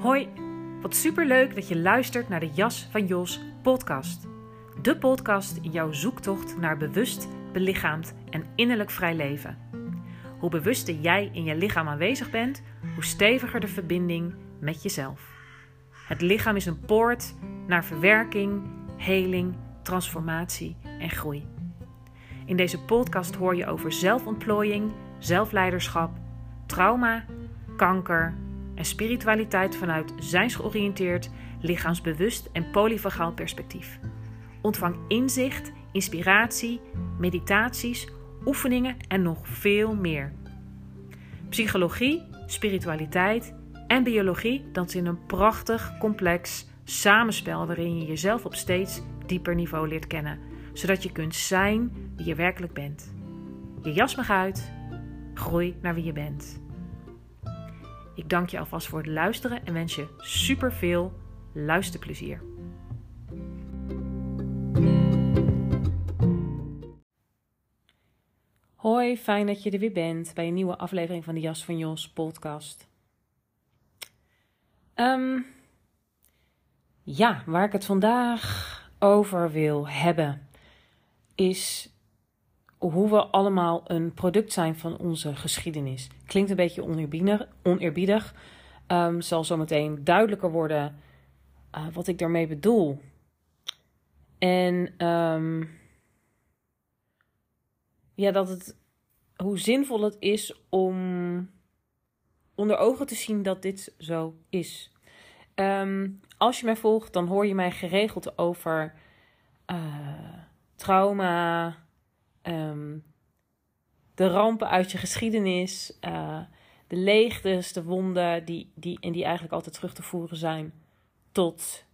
Hoi, wat superleuk dat je luistert naar de Jas van Jos podcast. De podcast in jouw zoektocht naar bewust, belichaamd en innerlijk vrij leven. Hoe bewuster jij in je lichaam aanwezig bent, hoe steviger de verbinding met jezelf. Het lichaam is een poort naar verwerking, heling, transformatie en groei. In deze podcast hoor je over zelfontplooiing, zelfleiderschap, trauma, kanker en spiritualiteit vanuit zijnsgeoriënteerd, lichaamsbewust en polyvagaal perspectief. Ontvang inzicht, inspiratie, meditaties, oefeningen en nog veel meer. Psychologie, spiritualiteit en biologie dansen in een prachtig, complex samenspel waarin je jezelf op steeds dieper niveau leert kennen, zodat je kunt zijn wie je werkelijk bent. Je jas mag uit, groei naar wie je bent. Ik dank je alvast voor het luisteren en wens je super veel luisterplezier. Hoi, fijn dat je er weer bent bij een nieuwe aflevering van de Jas van Jos podcast. Um, ja, waar ik het vandaag over wil hebben, is hoe we allemaal een product zijn van onze geschiedenis. Klinkt een beetje oneerbiedig. Um, zal zometeen duidelijker worden uh, wat ik daarmee bedoel. En um, ja, dat het, hoe zinvol het is om onder ogen te zien dat dit zo is. Um, als je mij volgt, dan hoor je mij geregeld over uh, trauma, um, de rampen uit je geschiedenis, uh, de leegtes, de wonden, die, die, en die eigenlijk altijd terug te voeren zijn tot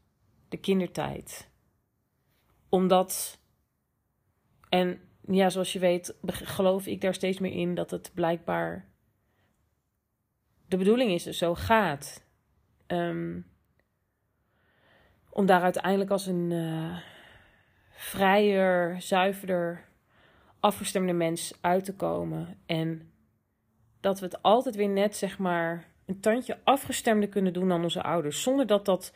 de kindertijd. Omdat, en ja, zoals je weet, geloof ik daar steeds meer in dat het blijkbaar de bedoeling is, dus zo gaat. Um, om daar uiteindelijk als een uh, vrijer, zuiverder, afgestemde mens uit te komen. En dat we het altijd weer net, zeg maar, een tandje afgestemder kunnen doen dan onze ouders. Zonder dat dat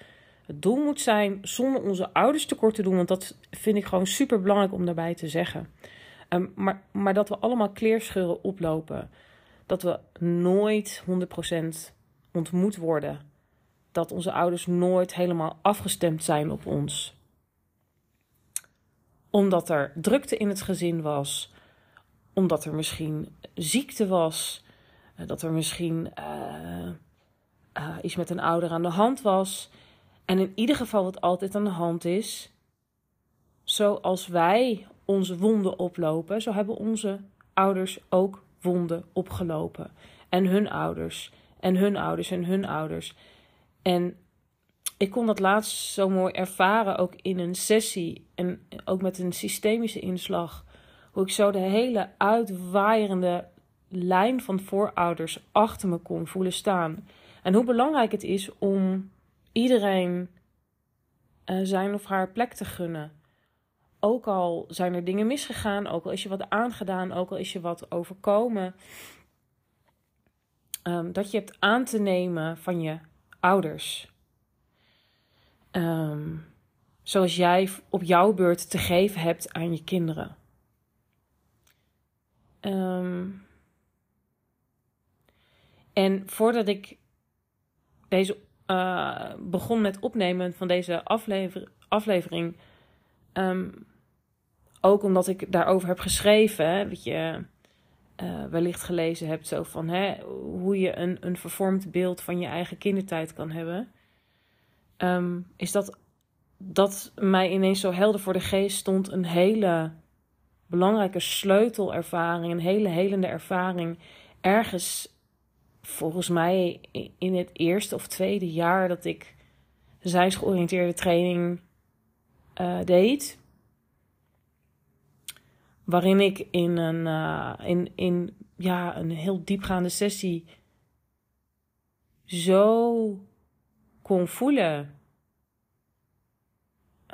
het doel moet zijn, zonder onze ouders tekort te doen. Want dat vind ik gewoon super belangrijk om daarbij te zeggen. Um, maar, maar dat we allemaal kleerscheuren oplopen. Dat we nooit 100% ontmoet worden dat onze ouders nooit helemaal afgestemd zijn op ons. Omdat er drukte in het gezin was, omdat er misschien ziekte was, eh, dat er misschien uh, uh, iets met een ouder aan de hand was. En in ieder geval wat altijd aan de hand is, zoals wij onze wonden oplopen, zo hebben onze ouders ook wonden opgelopen. En hun ouders, en hun ouders, en hun ouders. En ik kon dat laatst zo mooi ervaren, ook in een sessie en ook met een systemische inslag. Hoe ik zo de hele uitwaaierende lijn van voorouders achter me kon voelen staan. En hoe belangrijk het is om iedereen uh, zijn of haar plek te gunnen. Ook al zijn er dingen misgegaan, ook al is je wat aangedaan, ook al is je wat overkomen. Um, dat je hebt aan te nemen van je ouders. Um, zoals jij op jouw beurt te geven hebt aan je kinderen. Um, en voordat ik deze uh, begon met opnemen van deze aflever aflevering, um, ook omdat ik daarover heb geschreven, dat je uh, wellicht gelezen hebt, zo van hè, hoe je een, een vervormd beeld van je eigen kindertijd kan hebben, um, is dat dat mij ineens zo helder voor de geest stond een hele belangrijke sleutelervaring, een hele helende ervaring, ergens volgens mij in het eerste of tweede jaar dat ik zijnsgeoriënteerde training uh, deed. Waarin ik in een, uh, in, in, ja, een heel diepgaande sessie zo kon voelen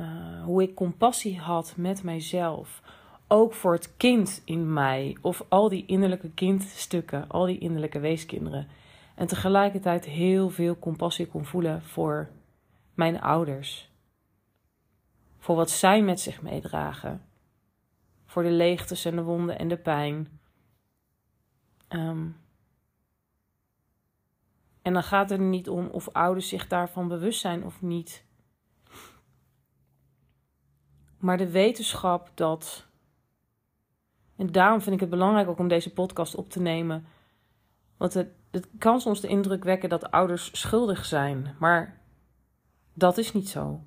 uh, hoe ik compassie had met mijzelf. Ook voor het kind in mij, of al die innerlijke kindstukken, al die innerlijke weeskinderen. En tegelijkertijd heel veel compassie kon voelen voor mijn ouders. Voor wat zij met zich meedragen. Voor de leegtes en de wonden en de pijn. Ehm, en dan gaat het er niet om of ouders zich daarvan bewust zijn of niet. Maar de wetenschap dat. En daarom vind ik het belangrijk ook om deze podcast op te nemen. Want het, het kan soms de indruk wekken dat ouders schuldig zijn. Maar dat is niet zo.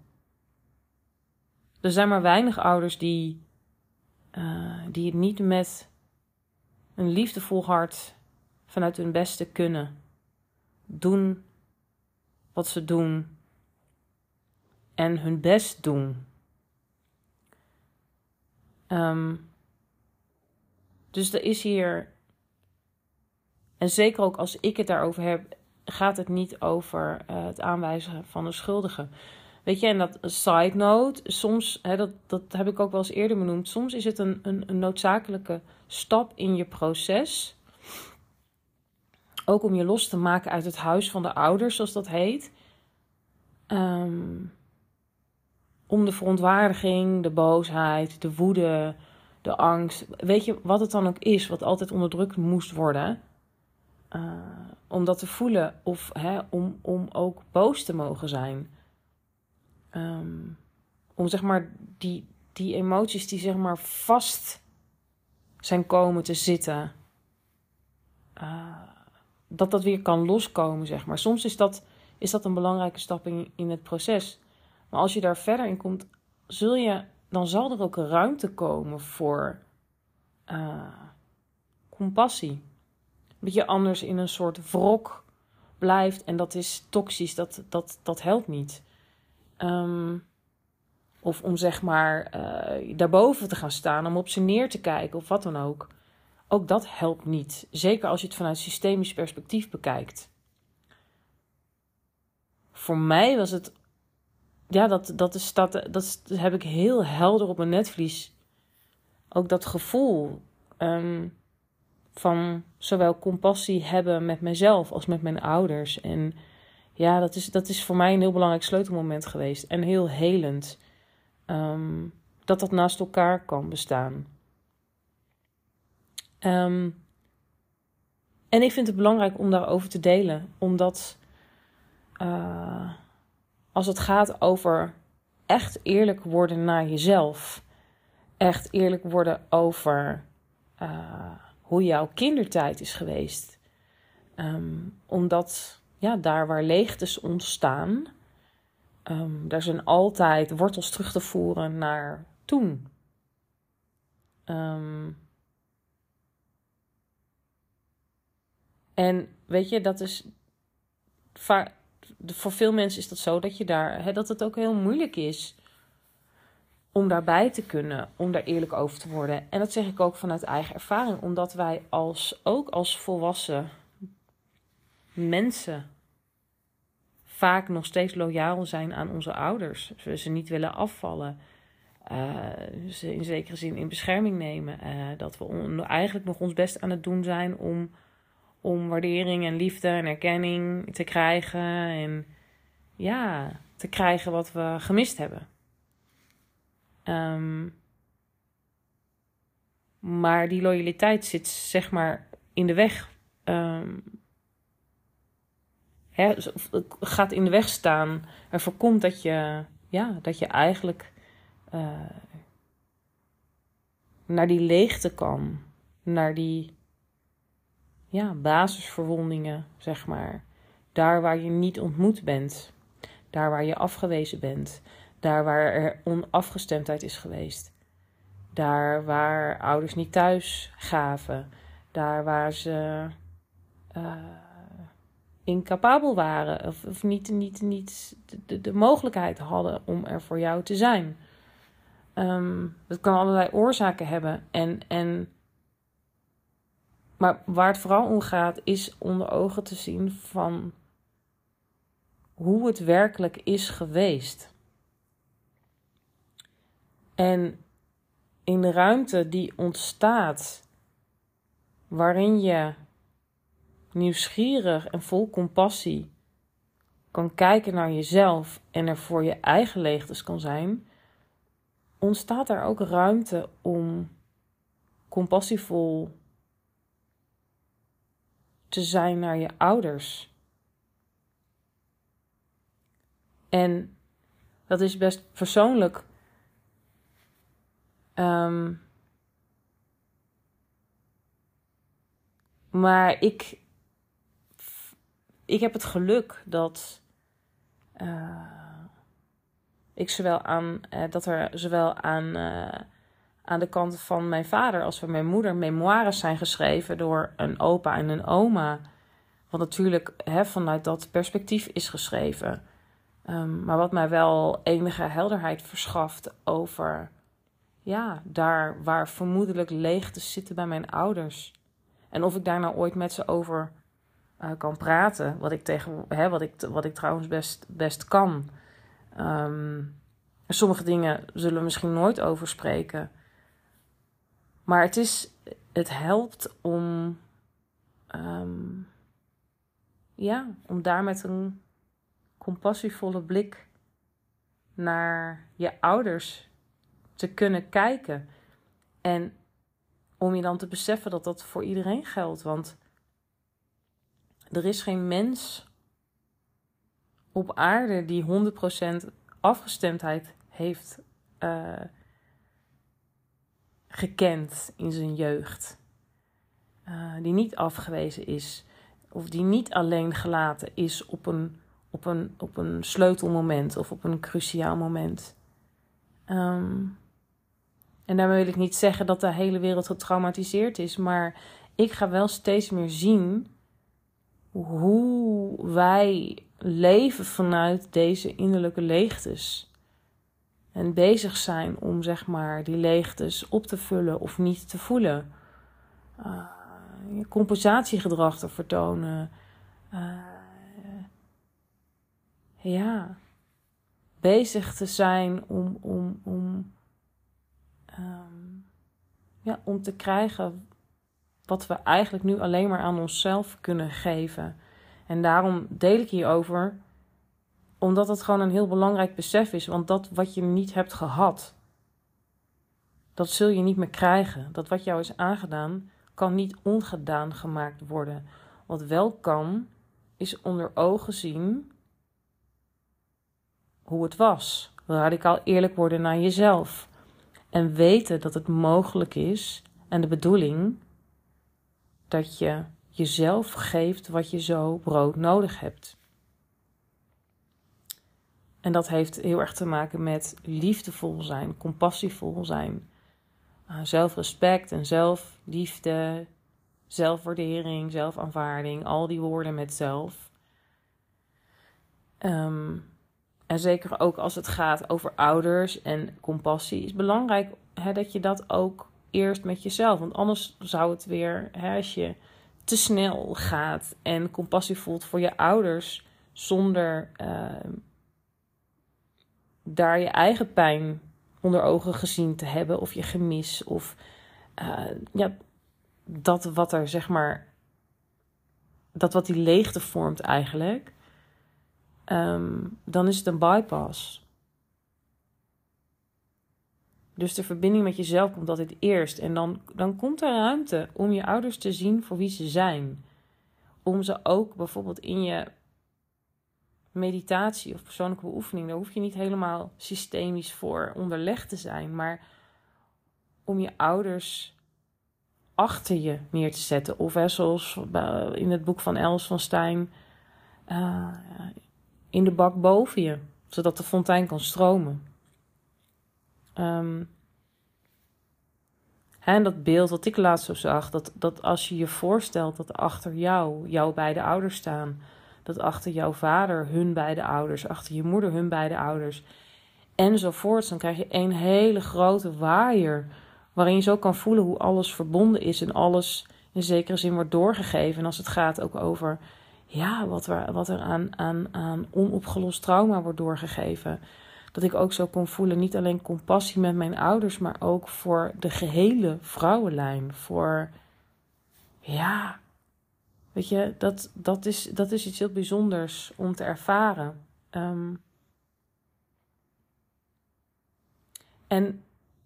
Er zijn maar weinig ouders die, uh, die het niet met een liefdevol hart vanuit hun beste kunnen doen wat ze doen en hun best doen. Um, dus er is hier, en zeker ook als ik het daarover heb, gaat het niet over uh, het aanwijzen van een schuldige. Weet je, en dat side note, soms, hè, dat, dat heb ik ook wel eens eerder benoemd, soms is het een, een, een noodzakelijke stap in je proces. Ook om je los te maken uit het huis van de ouders, zoals dat heet. Um, om de verontwaardiging, de boosheid, de woede, de angst. Weet je wat het dan ook is, wat altijd onderdrukt moest worden. Uh, om dat te voelen of hè, om, om ook boos te mogen zijn. Um, om zeg maar die, die emoties die zeg maar vast zijn komen te zitten. Uh, dat dat weer kan loskomen, zeg maar. Soms is dat, is dat een belangrijke stap in, het proces. Maar als je daar verder in komt, zul je, dan zal er ook ruimte komen voor uh, compassie. Dat je anders in een soort wrok blijft en dat is toxisch, dat, dat, dat helpt niet. Um, of om zeg maar uh, daarboven te gaan staan, om op ze neer te kijken of wat dan ook. Ook dat helpt niet. Zeker als je het vanuit systemisch perspectief bekijkt. Voor mij was het ja, dat, dat, is, dat, dat heb ik heel helder op mijn netvlies. Ook dat gevoel um, van zowel compassie hebben met mezelf als met mijn ouders. En ja, dat is, dat is voor mij een heel belangrijk sleutelmoment geweest. En heel helend. Um, dat dat naast elkaar kan bestaan. Um, en ik vind het belangrijk om daarover te delen, omdat. Uh, als het gaat over echt eerlijk worden naar jezelf. Echt eerlijk worden over uh, hoe jouw kindertijd is geweest. Um, omdat ja, daar waar leegtes ontstaan, um, daar zijn altijd wortels terug te voeren naar toen. Um, en weet je, dat is voor veel mensen is dat zo dat je daar, hè, dat het ook heel moeilijk is om daarbij te kunnen, om daar eerlijk over te worden. En dat zeg ik ook vanuit eigen ervaring, omdat wij als, ook als volwassen mensen vaak nog steeds loyaal zijn aan onze ouders. We ze niet willen afvallen. Uh, ze in zekere zin in bescherming nemen. Uh, dat we eigenlijk nog ons best aan het doen zijn om om waardering en liefde en erkenning te krijgen. En ja, te krijgen wat we gemist hebben. Um, maar die loyaliteit zit zeg maar in de weg. Um, hè, gaat in de weg staan. Er voorkomt dat je, ja, dat je eigenlijk uh, naar die leegte kan. Naar die ja, basisverwondingen, zeg maar. Daar waar je niet ontmoet bent. Daar waar je afgewezen bent. Daar waar er onafgestemdheid is geweest. Daar waar ouders niet thuis gaven. Daar waar ze uh, incapabel waren. Of, niet, niet, niet de, de, mogelijkheid hadden om er voor jou te zijn. Um, dat kan allerlei oorzaken hebben. En, en maar waar het vooral om gaat, is onder ogen te zien van hoe het werkelijk is geweest. En in de ruimte die ontstaat, waarin je nieuwsgierig en vol compassie kan kijken naar jezelf en er voor je eigen leegtes kan zijn, ontstaat er ook ruimte om compassievol te zijn naar je ouders. En dat is best persoonlijk. Ehm, maar ik, ik heb het geluk dat uh, ik zowel aan uh, dat er zowel aan, uh, aan de kant van mijn vader als van mijn moeder memoires zijn geschreven door een opa en een oma. Wat natuurlijk hè, vanuit dat perspectief is geschreven. Um, maar wat mij wel enige helderheid verschaft over ja, daar waar vermoedelijk leegtes zitten bij mijn ouders. En of ik daar nou ooit met ze over uh, kan praten. Wat ik, tegen, hè, wat ik, wat ik trouwens best, best kan. Um, sommige dingen zullen we misschien nooit over spreken. Maar het, is, het helpt om, um, ja, om daar met een compassievolle blik naar je ouders te kunnen kijken. En om je dan te beseffen dat dat voor iedereen geldt. Want er is geen mens op aarde die 100% afgestemdheid heeft uh, gekend in zijn jeugd. Uh, die niet afgewezen is. Of die niet alleen gelaten is op een, op een, op een sleutelmoment of op een cruciaal moment. Um, en daarmee wil ik niet zeggen dat de hele wereld getraumatiseerd is, maar ik ga wel steeds meer zien hoe wij leven vanuit deze innerlijke leegtes. En bezig zijn om zeg maar die leegtes op te vullen of niet te voelen. Uh, compensatiegedrag te vertonen. Uh, ja. Bezig te zijn om, om, om, um, ja, om te krijgen wat we eigenlijk nu alleen maar aan onszelf kunnen geven. En daarom deel ik hierover, omdat het gewoon een heel belangrijk besef is. Want dat wat je niet hebt gehad, dat zul je niet meer krijgen. Dat wat jou is aangedaan, kan niet ongedaan gemaakt worden. Wat wel kan, is onder ogen zien hoe het was. Radicaal eerlijk worden naar jezelf. En weten dat het mogelijk is en de bedoeling dat je jezelf geeft wat je zo brood nodig hebt. En dat heeft heel erg te maken met liefdevol zijn, compassievol zijn, uh, zelfrespect en zelfliefde, zelfwaardering, zelfaanvaarding, al die woorden met zelf. Um, en zeker ook als het gaat over ouders en compassie, is belangrijk hè, dat je dat ook eerst met jezelf. Want anders zou het weer, hè, als je te snel gaat en compassie voelt voor je ouders zonder uh, daar je eigen pijn onder ogen gezien te hebben of je gemis of uh, ja, dat wat er zeg maar, dat wat die leegte vormt eigenlijk, um, dan is het een bypass. Dus de verbinding met jezelf komt altijd eerst. En dan, dan komt er ruimte om je ouders te zien voor wie ze zijn. Om ze ook bijvoorbeeld in je meditatie of persoonlijke beoefening, daar hoef je niet helemaal systemisch voor onderlegd te zijn. Maar om je ouders achter je neer te zetten. Of hè, zoals in het boek van Els van Stein, uh, in de bak boven je, zodat de fontein kan stromen. Um, en dat beeld wat ik laatst zo zag, dat, dat als je je voorstelt dat achter jou jouw beide ouders staan, dat achter jouw vader hun beide ouders, achter je moeder hun beide ouders, enzovoorts, dan krijg je een hele grote waaier, waarin je zo kan voelen hoe alles verbonden is en alles in zekere zin wordt doorgegeven. En als het gaat ook over ja, wat er, wat aan, aan, aan onopgelost trauma wordt doorgegeven dat ik ook zo kon voelen, niet alleen compassie met mijn ouders, maar ook voor de gehele vrouwenlijn. Voor, ja, Weet je, dat, dat, is, dat is iets heel bijzonders om te ervaren. Ehm, en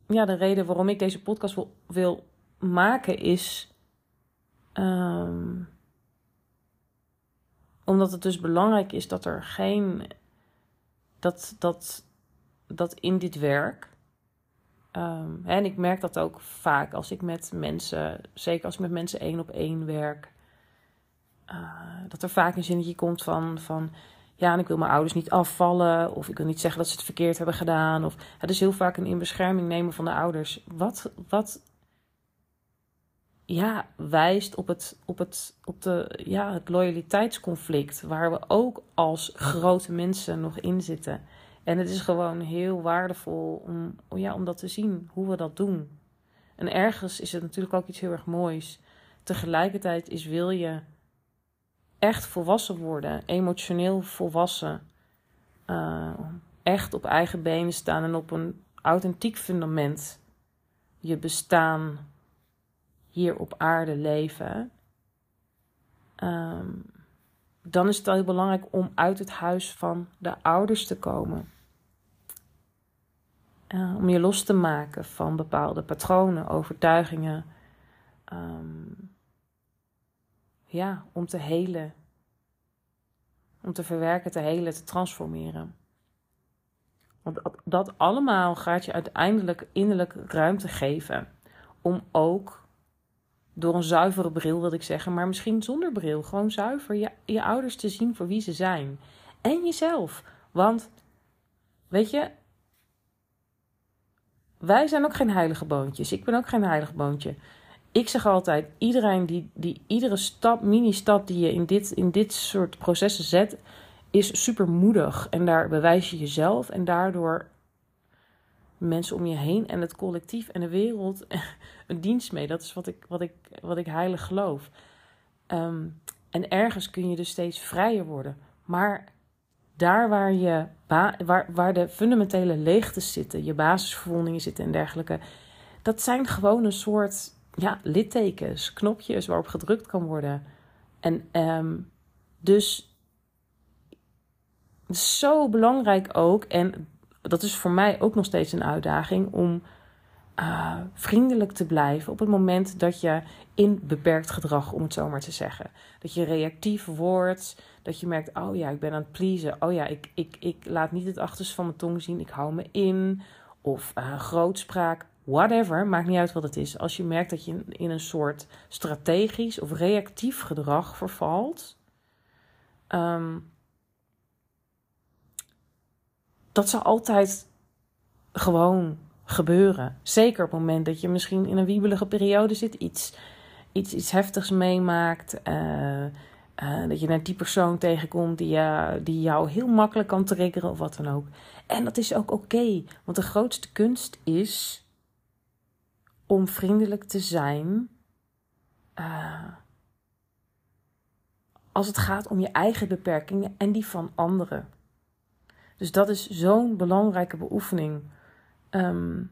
ja, de reden waarom ik deze podcast wil, maken is. Ehm, omdat het dus belangrijk is dat er geen. Dat, dat, dat in dit werk. Um, en ik merk dat ook vaak als ik met mensen, zeker als ik met mensen één op één werk, uh, dat er vaak een zinnetje komt van, van ja, en ik wil mijn ouders niet afvallen, of ik wil niet zeggen dat ze het verkeerd hebben gedaan, of het is heel vaak een inbescherming nemen van de ouders. Wat, wat ja, wijst op het, op het, op de, ja, het loyaliteitsconflict, waar we ook als grote mensen nog in zitten. En het is gewoon heel waardevol om, ja, om dat te zien, hoe we dat doen. En ergens is het natuurlijk ook iets heel erg moois. Tegelijkertijd is wil je echt volwassen worden, emotioneel volwassen, uh, echt op eigen benen staan en op een authentiek fundament je bestaan hier op aarde leven, um, dan is het heel belangrijk om uit het huis van de ouders te komen. Uh, om je los te maken van bepaalde patronen, overtuigingen. Um, ja, om te helen. Om te verwerken, te helen, te transformeren. Want dat allemaal gaat je uiteindelijk innerlijk ruimte geven om ook door een zuivere bril wil ik zeggen, maar misschien zonder bril, gewoon zuiver je, je ouders te zien voor wie ze zijn. En jezelf. Want, weet je, wij zijn ook geen heilige boontjes. Ik ben ook geen heilig boontje. Ik zeg altijd, iedereen die, die iedere stap, mini-stap die je in dit, in dit soort processen zet, is super moedig. En daar bewijs je jezelf en daardoor mensen om je heen en het collectief en de wereld een dienst mee. Dat is wat ik, wat ik, wat ik heilig geloof. Ehm, en ergens kun je dus steeds vrijer worden. Maar daar waar, je waar, waar de fundamentele leegtes zitten, je basisverwondingen zitten en dergelijke, dat zijn gewoon een soort ja, littekens, knopjes waarop gedrukt kan worden. En um, dus zo belangrijk ook. En dat is voor mij ook nog steeds een uitdaging om uh, vriendelijk te blijven op het moment dat je in beperkt gedrag, om het zo maar te zeggen. Dat je reactief wordt, dat je merkt, oh ja, ik ben aan het pleasen. Oh ja, ik, ik, ik laat niet het achterste van mijn tong zien, ik hou me in. Of uh, grootspraak, whatever, maakt niet uit wat het is. Als je merkt dat je in een soort strategisch of reactief gedrag vervalt... Um, dat zal altijd gewoon gebeuren. Zeker op het moment dat je misschien in een wiebelige periode zit, iets, iets, iets heftigs meemaakt. Uh, uh, dat je naar die persoon tegenkomt die, uh, die jou heel makkelijk kan triggeren of wat dan ook. En dat is ook oké, want de grootste kunst is om vriendelijk te zijn. als het gaat om je eigen beperkingen en die van anderen. Dus dat is zo'n belangrijke beoefening. Um,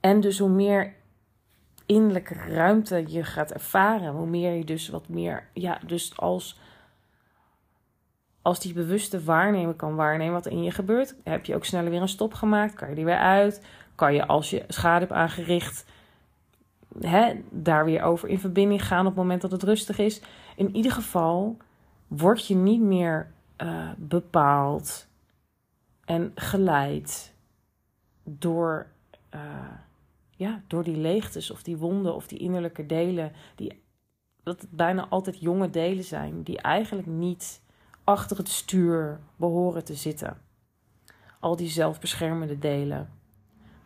en dus hoe meer innerlijke ruimte je gaat ervaren, hoe meer je dus wat meer, ja, dus als, als die bewuste waarnemer kan waarnemen wat in je gebeurt, heb je ook sneller weer een stop gemaakt, kan je die weer uit, kan je als je schade hebt aangericht, hè, daar weer over in verbinding gaan op het moment dat het rustig is. In ieder geval word je niet meer uh, bepaald en geleid door, uh, ja, door die leegtes of die wonden of die innerlijke delen, die, dat het bijna altijd jonge delen zijn, die eigenlijk niet achter het stuur behoren te zitten. Al die zelfbeschermende delen.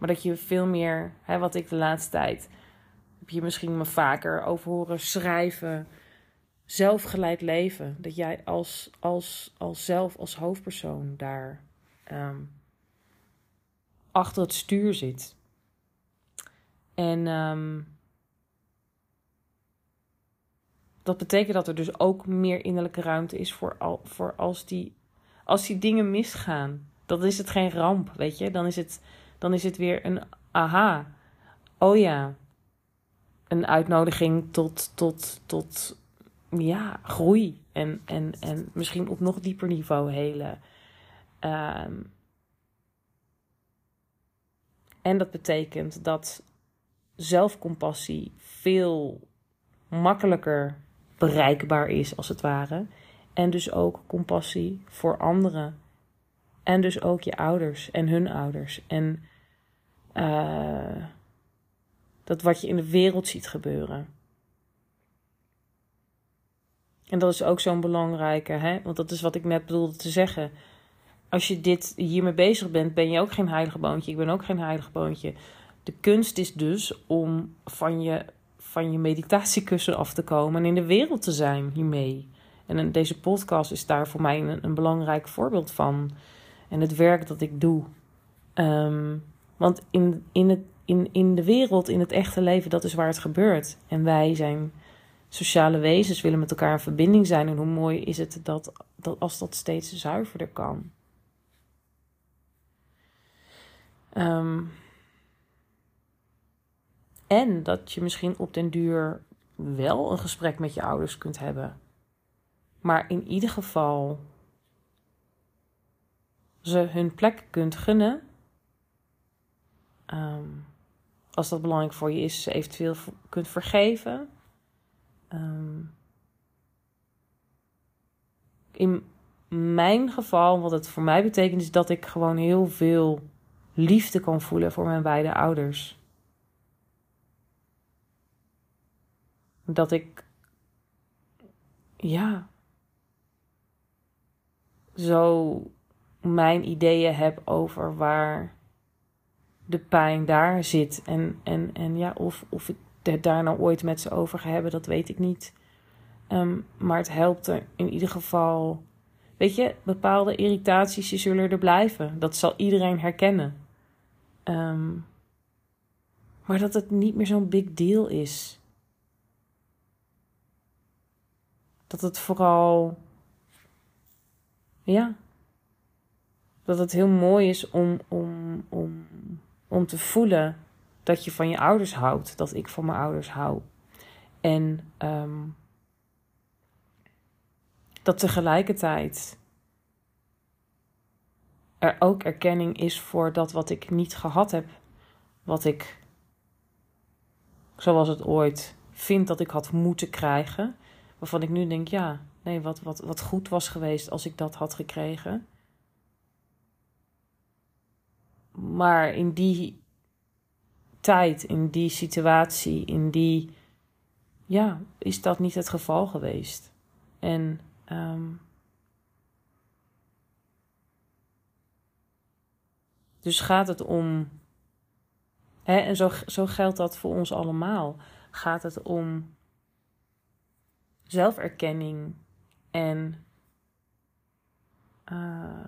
Maar dat je veel meer, hè, wat ik de laatste tijd, heb je misschien me vaker over horen schrijven zelfgeleid leven. Dat jij als, als, als zelf, als hoofdpersoon daar um, achter het stuur zit. En um, dat betekent dat er dus ook meer innerlijke ruimte is voor, al, voor als, die, als die dingen misgaan. Dan is het geen ramp, weet je. Dan is het, dan is het weer een aha. Oh ja, een uitnodiging tot, tot, tot ja, groei. En, en, en misschien op nog dieper niveau hele. Ehm, en dat betekent dat zelfcompassie veel makkelijker bereikbaar is, als het ware. En dus ook compassie voor anderen. En dus ook je ouders en hun ouders. En uh, dat wat je in de wereld ziet gebeuren. En dat is ook zo'n belangrijke, hè? want dat is wat ik net bedoelde te zeggen. Als je dit hiermee bezig bent, ben je ook geen heilige boontje. Ik ben ook geen heilige boontje. De kunst is dus om van je, van je meditatiekussen af te komen en in de wereld te zijn hiermee. En deze podcast is daar voor mij een, een belangrijk voorbeeld van. En het werk dat ik doe. Um, want in, in, het, in, in de wereld, in het echte leven, dat is waar het gebeurt. En wij zijn sociale wezens, willen met elkaar in verbinding zijn. En hoe mooi is het dat, dat als dat steeds zuiverder kan. Um, en dat je misschien op den duur wel een gesprek met je ouders kunt hebben. Maar in ieder geval ze hun plek kunt gunnen. Um, als dat belangrijk voor je is, eventueel kunt vergeven. Um, in mijn geval, wat het voor mij betekent, is dat ik gewoon heel veel liefde kan voelen voor mijn beide ouders. Dat ik, ja, zo mijn ideeën heb over waar de pijn daar zit. En, en, en ja, of, of ik het daar nou ooit met ze over ga hebben, dat weet ik niet. Ehm, maar het helpt er in ieder geval. Weet je, bepaalde irritaties die zullen er blijven. Dat zal iedereen herkennen. Ehm, maar dat het niet meer zo'n big deal is. Dat het vooral. Ja. Dat het heel mooi is om, om, om om te voelen dat je van je ouders houdt, dat ik van mijn ouders hou. En um, dat tegelijkertijd er ook erkenning is voor dat wat ik niet gehad heb, wat ik, zoals het ooit, vind dat ik had moeten krijgen, waarvan ik nu denk, ja, nee, wat, wat, wat goed was geweest als ik dat had gekregen. Maar in die tijd, in die situatie, in die. Ja, is dat niet het geval geweest. En. Um, dus gaat het om. Hè, en zo, zo geldt dat voor ons allemaal. Gaat het om zelferkenning en. Uh,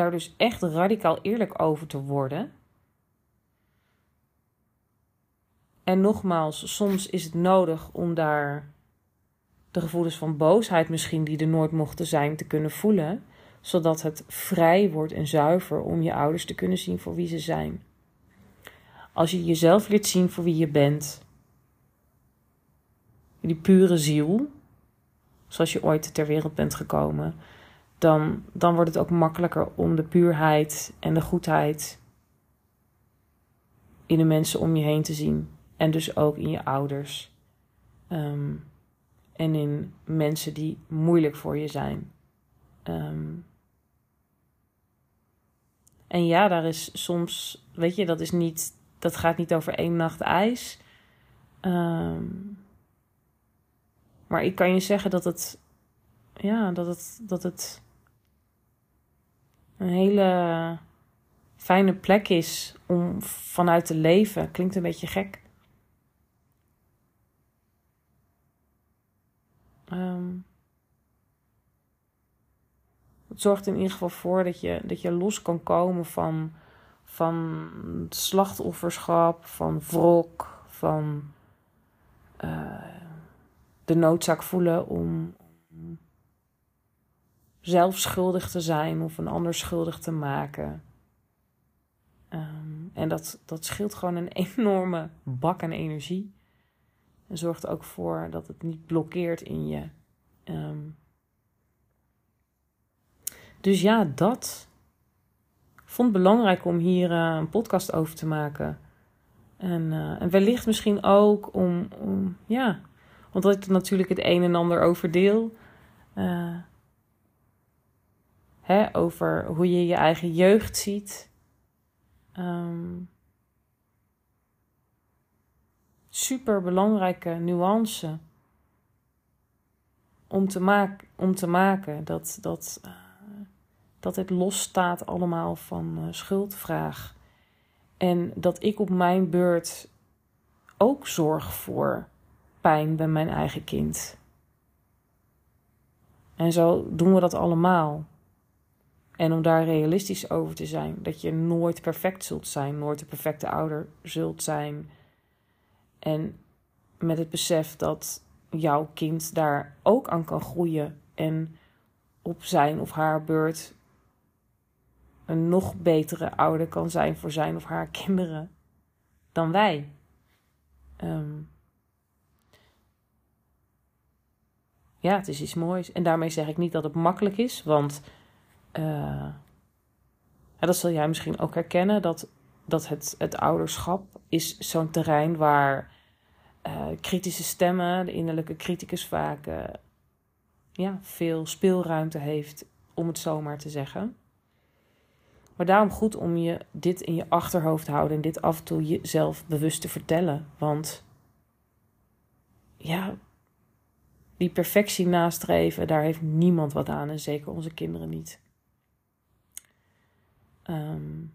daar dus echt radicaal eerlijk over te worden. En nogmaals, soms is het nodig om daar de gevoelens van boosheid misschien die er nooit mochten zijn te kunnen voelen, zodat het vrij wordt en zuiver om je ouders te kunnen zien voor wie ze zijn. Als je jezelf leert zien voor wie je bent, die pure ziel, zoals je ooit ter wereld bent gekomen, dan, dan wordt het ook makkelijker om de puurheid en de goedheid in de mensen om je heen te zien. En dus ook in je ouders. Ehm, en in mensen die moeilijk voor je zijn. Ehm, en ja, daar is soms, weet je, dat is niet, dat gaat niet over één nacht ijs. Ehm, maar ik kan je zeggen dat het, ja, dat het, dat het een hele fijne plek is om vanuit te leven. Klinkt een beetje gek. Um, het zorgt in ieder geval voor dat je, dat je los kan komen van, van slachtofferschap, van wrok, van uh, de noodzaak voelen om zelf schuldig te zijn of een ander schuldig te maken. Um, en dat, dat scheelt gewoon een enorme bak aan energie. En zorgt ook voor dat het niet blokkeert in je. Ehm, dus ja, dat. Vond het belangrijk om hier uh, een podcast over te maken. En, uh, en wellicht misschien ook om, om, ja, omdat ik natuurlijk het een en ander over deel. Uh, over hoe je je eigen jeugd ziet. Um, super belangrijke nuance om te, maak, om te maken dat, dat, uh, dat het losstaat allemaal van uh, schuldvraag. En dat ik op mijn beurt ook zorg voor pijn bij mijn eigen kind. En zo doen we dat allemaal. En om daar realistisch over te zijn, dat je nooit perfect zult zijn, nooit de perfecte ouder zult zijn. En met het besef dat jouw kind daar ook aan kan groeien en op zijn of haar beurt een nog betere ouder kan zijn voor zijn of haar kinderen dan wij. Um, ja, het is iets moois. En daarmee zeg ik niet dat het makkelijk is, want ja, dat zal jij misschien ook herkennen, dat, dat het, het ouderschap is zo'n terrein waar uh, kritische stemmen, de innerlijke criticus vaak uh, ja, veel speelruimte heeft, om het zomaar te zeggen. Maar daarom goed om je dit in je achterhoofd te houden en dit af en toe jezelf bewust te vertellen. Want ja, die perfectie nastreven, daar heeft niemand wat aan en zeker onze kinderen niet. Um,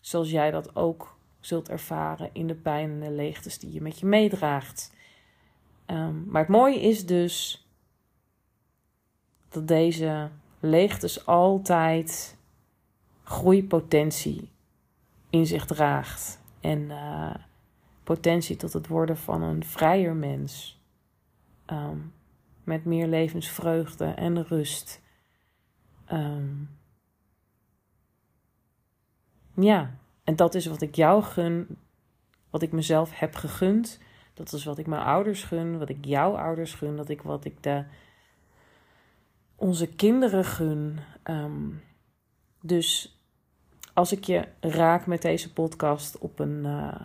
zoals jij dat ook zult ervaren in de pijn en de leegtes die je met je meedraagt. Um, maar het mooie is dus dat deze leegtes altijd groeipotentie in zich draagt. En uh, potentie tot het worden van een vrijer mens. Um, met meer levensvreugde en rust. Ja, en dat is wat ik jou gun, wat ik mezelf heb gegund. Dat is wat ik mijn ouders gun, wat ik jouw ouders gun, dat ik wat ik de, onze kinderen gun. Um, dus als ik je raak met deze podcast op een, uh,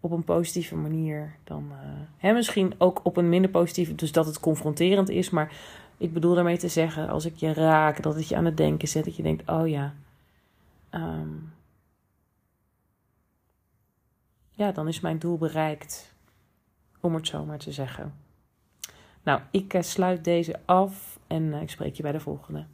op een positieve manier, dan uh, hè, misschien ook op een minder positieve, dus dat het confronterend is. Maar ik bedoel daarmee te zeggen, als ik je raak, dat het je aan het denken zet, dat je denkt, oh ja, um, ja, dan is mijn doel bereikt. Om het zo maar te zeggen. Nou, ik uh, sluit deze af en uh, ik spreek je bij de volgende.